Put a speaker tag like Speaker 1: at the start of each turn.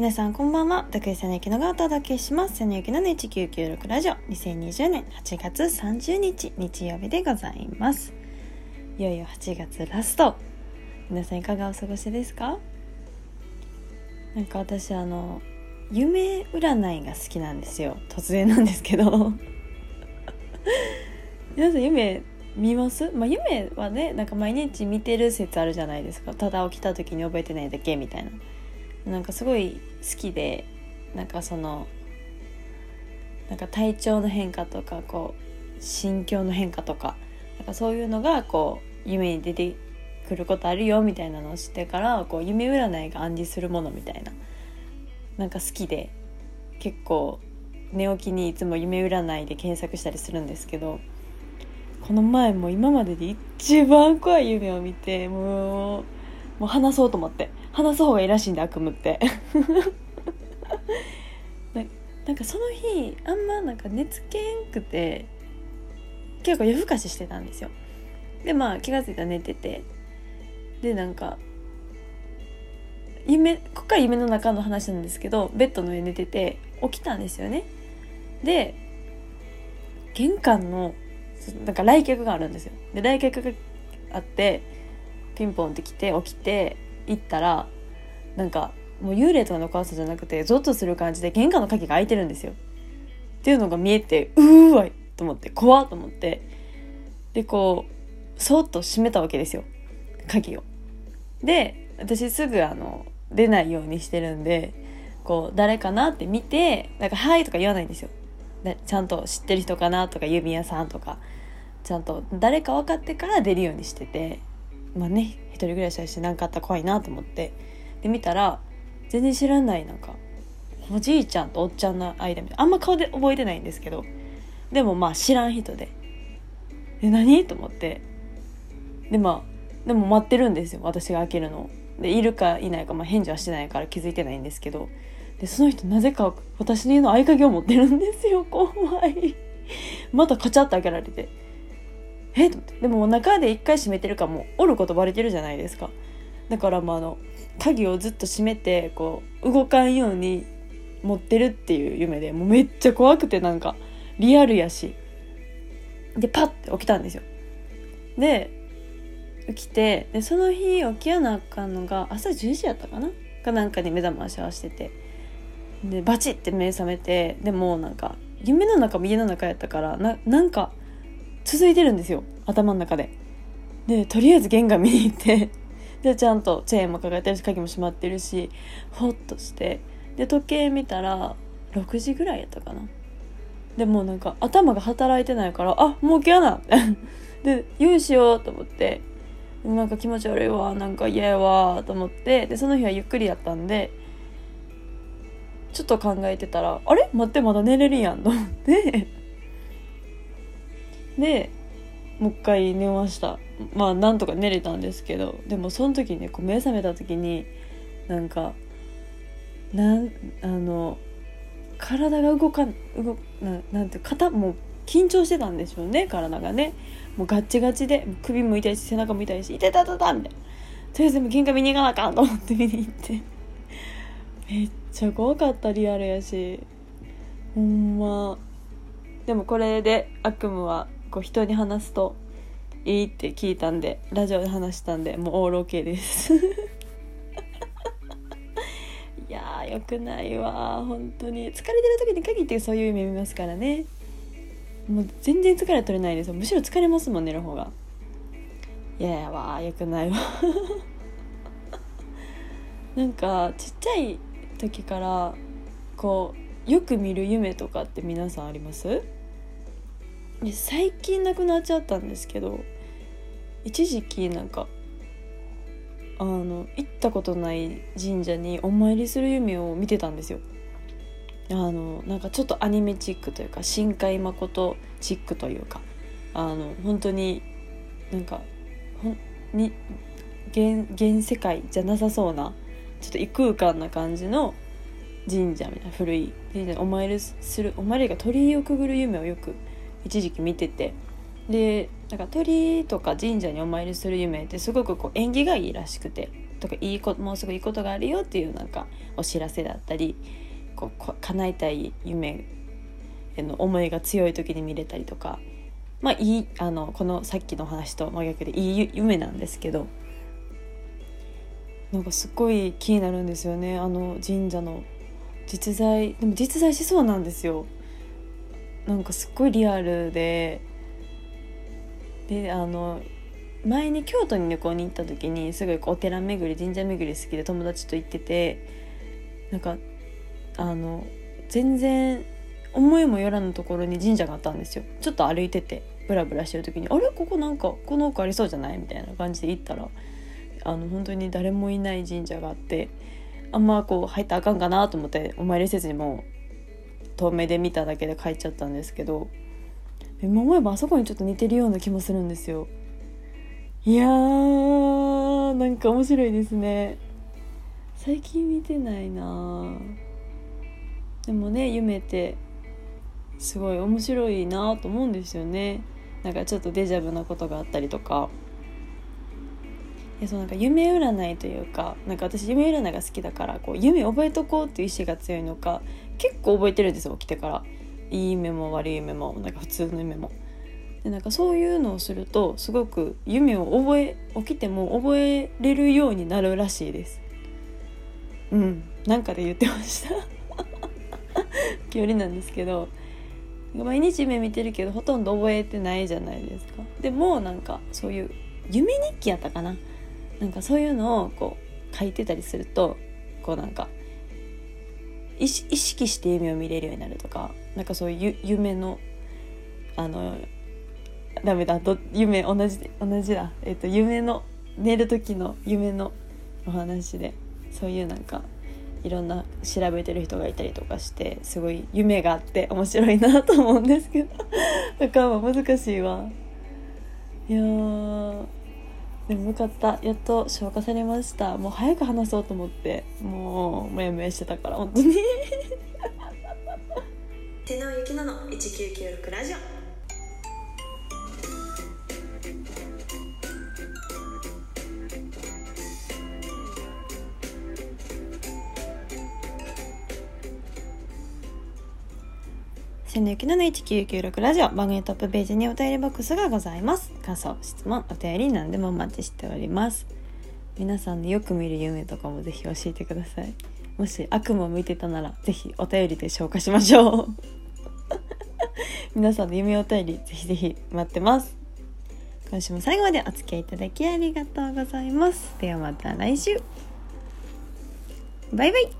Speaker 1: 皆さんこんばんは。徳井さぬきのがお届けします。さぬきのね1996ラジオ。2020年8月30日日曜日でございます。いよいよ8月ラスト。皆さんいかがお過ごしですか？なんか私あの夢占いが好きなんですよ。突然なんですけど。皆さん夢見ます？まあ夢はねなんか毎日見てる説あるじゃないですか。ただ起きた時に覚えてないだけみたいな。なんかすごい好きでなんかそのなんか体調の変化とかこう心境の変化とかなんかそういうのがこう夢に出てくることあるよみたいなのを知ってからこう夢占いが暗示するものみたいななんか好きで結構寝起きにいつも夢占いで検索したりするんですけどこの前も今までで一番怖い夢を見てもうもう話そうと思って。話す方がいいらしいんで悪夢って。なんかその日あんまなんか寝つけんくて結構夜更かししてたんですよ。でまあ気が付いたら寝てて。でなんか夢こっから夢の中の話なんですけどベッドの上寝てて起きたんですよね。で玄関のなんか来客があるんですよ。で来客があってピンポンって来て起きて行ったらなんかもう幽霊とかの怖さじゃなくてゾッとする感じで玄関の鍵が開いてるんですよ。っていうのが見えてうーわいと思って怖っと思って。でこうそっと閉めたわけですよ。鍵を。で私すぐあの出ないようにしてるんでこう誰かなって見てなんか「はい」とか言わないんですよ。ちゃんと知ってる人かなとか郵便屋さんとか。ちゃんと誰か分かってから出るようにしてて。まあね一人暮らしだし何かあったら怖いなと思って。で見たら全然知らないなんかおじいちゃんとおっちゃんの間みたいなあんま顔で覚えてないんですけどでもまあ知らん人で「え何?」と思って。でまあでも待ってるんですよ私が開けるの。でいるかいないか、まあ、返事はしてないから気づいてないんですけど。でその人なぜか私の家の合鍵を持ってるんですよ怖い。またカチャッと開けられて。え？っとでも中で一回閉めてるかもおることバレてるじゃないですか。だからまああの鍵をずっと閉めてこう動かんように持ってるっていう夢でもうめっちゃ怖くてなんかリアルやし。でパッて起きたんですよ。で起きてでその日起きやなあかんのが朝10時やったかな？かなんかに目覚まし合わせてて。でバチって目覚めてでもなんか夢の中も家の中やったからななんか続いてるんですよ。頭の中で。でとりあえず玄関見に行って。でちゃんとチェーンもかかってるし鍵も閉まってるしほっとして。で時計見たら6時ぐらいやったかな。でもなんか頭が働いてないからあもう起きやな。でようしようと思って。なんか気持ち悪いわなんか嫌やわと思って。でその日はゆっくりやったんでちょっと考えてたらあれ？待ってまだ寝れるやんと思って。でもう一回寝ました。まあなんとか寝れたんですけどでもその時にねこう目覚めた時になんかなんあの体が動かん動ななんて肩もう緊張してたんでしょうね体がね。もうガッチガチで首も痛いし背中も痛いし「痛いたたた」みたいなとりあえず喧嘩見に行かなあかんと思って見に行って。めっちゃ怖かったリアルやし。ほんま。でもこれで悪夢はこう人に話すといいって聞いたんでラジオで話したんでもうオールオッケーです。いやーよくないわ。本当に。疲れてる時に限ってそういう夢見ますからね。もう全然疲れ取れないですよ。むしろ疲れますもん寝る方が。いややわよくないわ。なんかちっちゃい時からこうよく見る夢とかって皆さんあります？最近なくなっちゃったんですけど一時期なんかあの行ったことない神社にお参りする夢を見てたんですよ。あのなんかちょっとアニメチックというか深海誠チックというかあの本当になんかほんに現現世界じゃなさそうなちょっと異空間な感じの神社みたいな古い神社にお参りするお参りが鳥居をくぐる夢をよく一時期見てて。でなんか鳥とか神社にお参りする夢ってすごくこう縁起がいいらしくて。とかいいこもうすぐいいことがあるよっていうなんかお知らせだったりこう叶えたい夢への思いが強い時に見れたりとか。まあいいあのこのさっきの話と真逆でいい夢なんですけど。なんかすっごい気になるんですよね。あの神社の実在でも実在しそうなんですよ。なんかすっごいリアルでであの前に京都に旅行に行った時にすごいお寺巡り神社巡り好きで友達と行っててなんかあの全然思いもよらぬところに神社があったんですよちょっと歩いててブラブラしてる時に「あれ？ここなんかこの奥ありそうじゃない?」みたいな感じで行ったらあの本当に誰もいない神社があってあんまこう入ったらあかんかなと思ってお参りせずにもう遠目で見ただけで帰っちゃったんですけど今思えばあそこにちょっと似てるような気もするんですよ。いやーなんか面白いですね。最近見てないなでもね夢ってすごい面白いなと思うんですよね。なんかちょっとデジャブなことがあったりとか。いやそうなんか夢占いというかなんか私夢占いが好きだからこう夢覚えとこうっていう意志が強いのか結構覚えてるんですよ起きてから。いい夢も悪い夢もなんか普通の夢も。でなんかそういうのをするとすごく夢を覚え起きても覚えれるようになるらしいです。うん。なんかで言ってました。距離なんですけど。毎日夢見てるけどほとんど覚えてないじゃないですか。でもなんかそういう夢日記やったかな。なんかそういうのをこう書いてたりするとこうなんか意識して夢を見れるようになるとかなんかそういう夢のあのダメだと夢同じ同じだ、えっと、夢の寝る時の夢のお話でそういうなんかいろんな調べてる人がいたりとかしてすごい夢があって面白いなと思うんですけど。だから難しいわ。いやよかった。やっと消化されました。もう早く話そうと思って。もうモヤモヤしてたから本当に。手のゆきのの1996ラジオ。千のゆきの1996ラジオ。番組トップページにお便りボックスがございます。感想質問お便り何でもお待ちしております。皆さんのよく見る夢とかもぜひ教えてください。もし悪夢を見てたならぜひお便りで消化しましょう。皆さんの夢お便りぜひぜひ待ってます。今週も最後までお付き合いいただきありがとうございます。ではまた来週。バイバイ。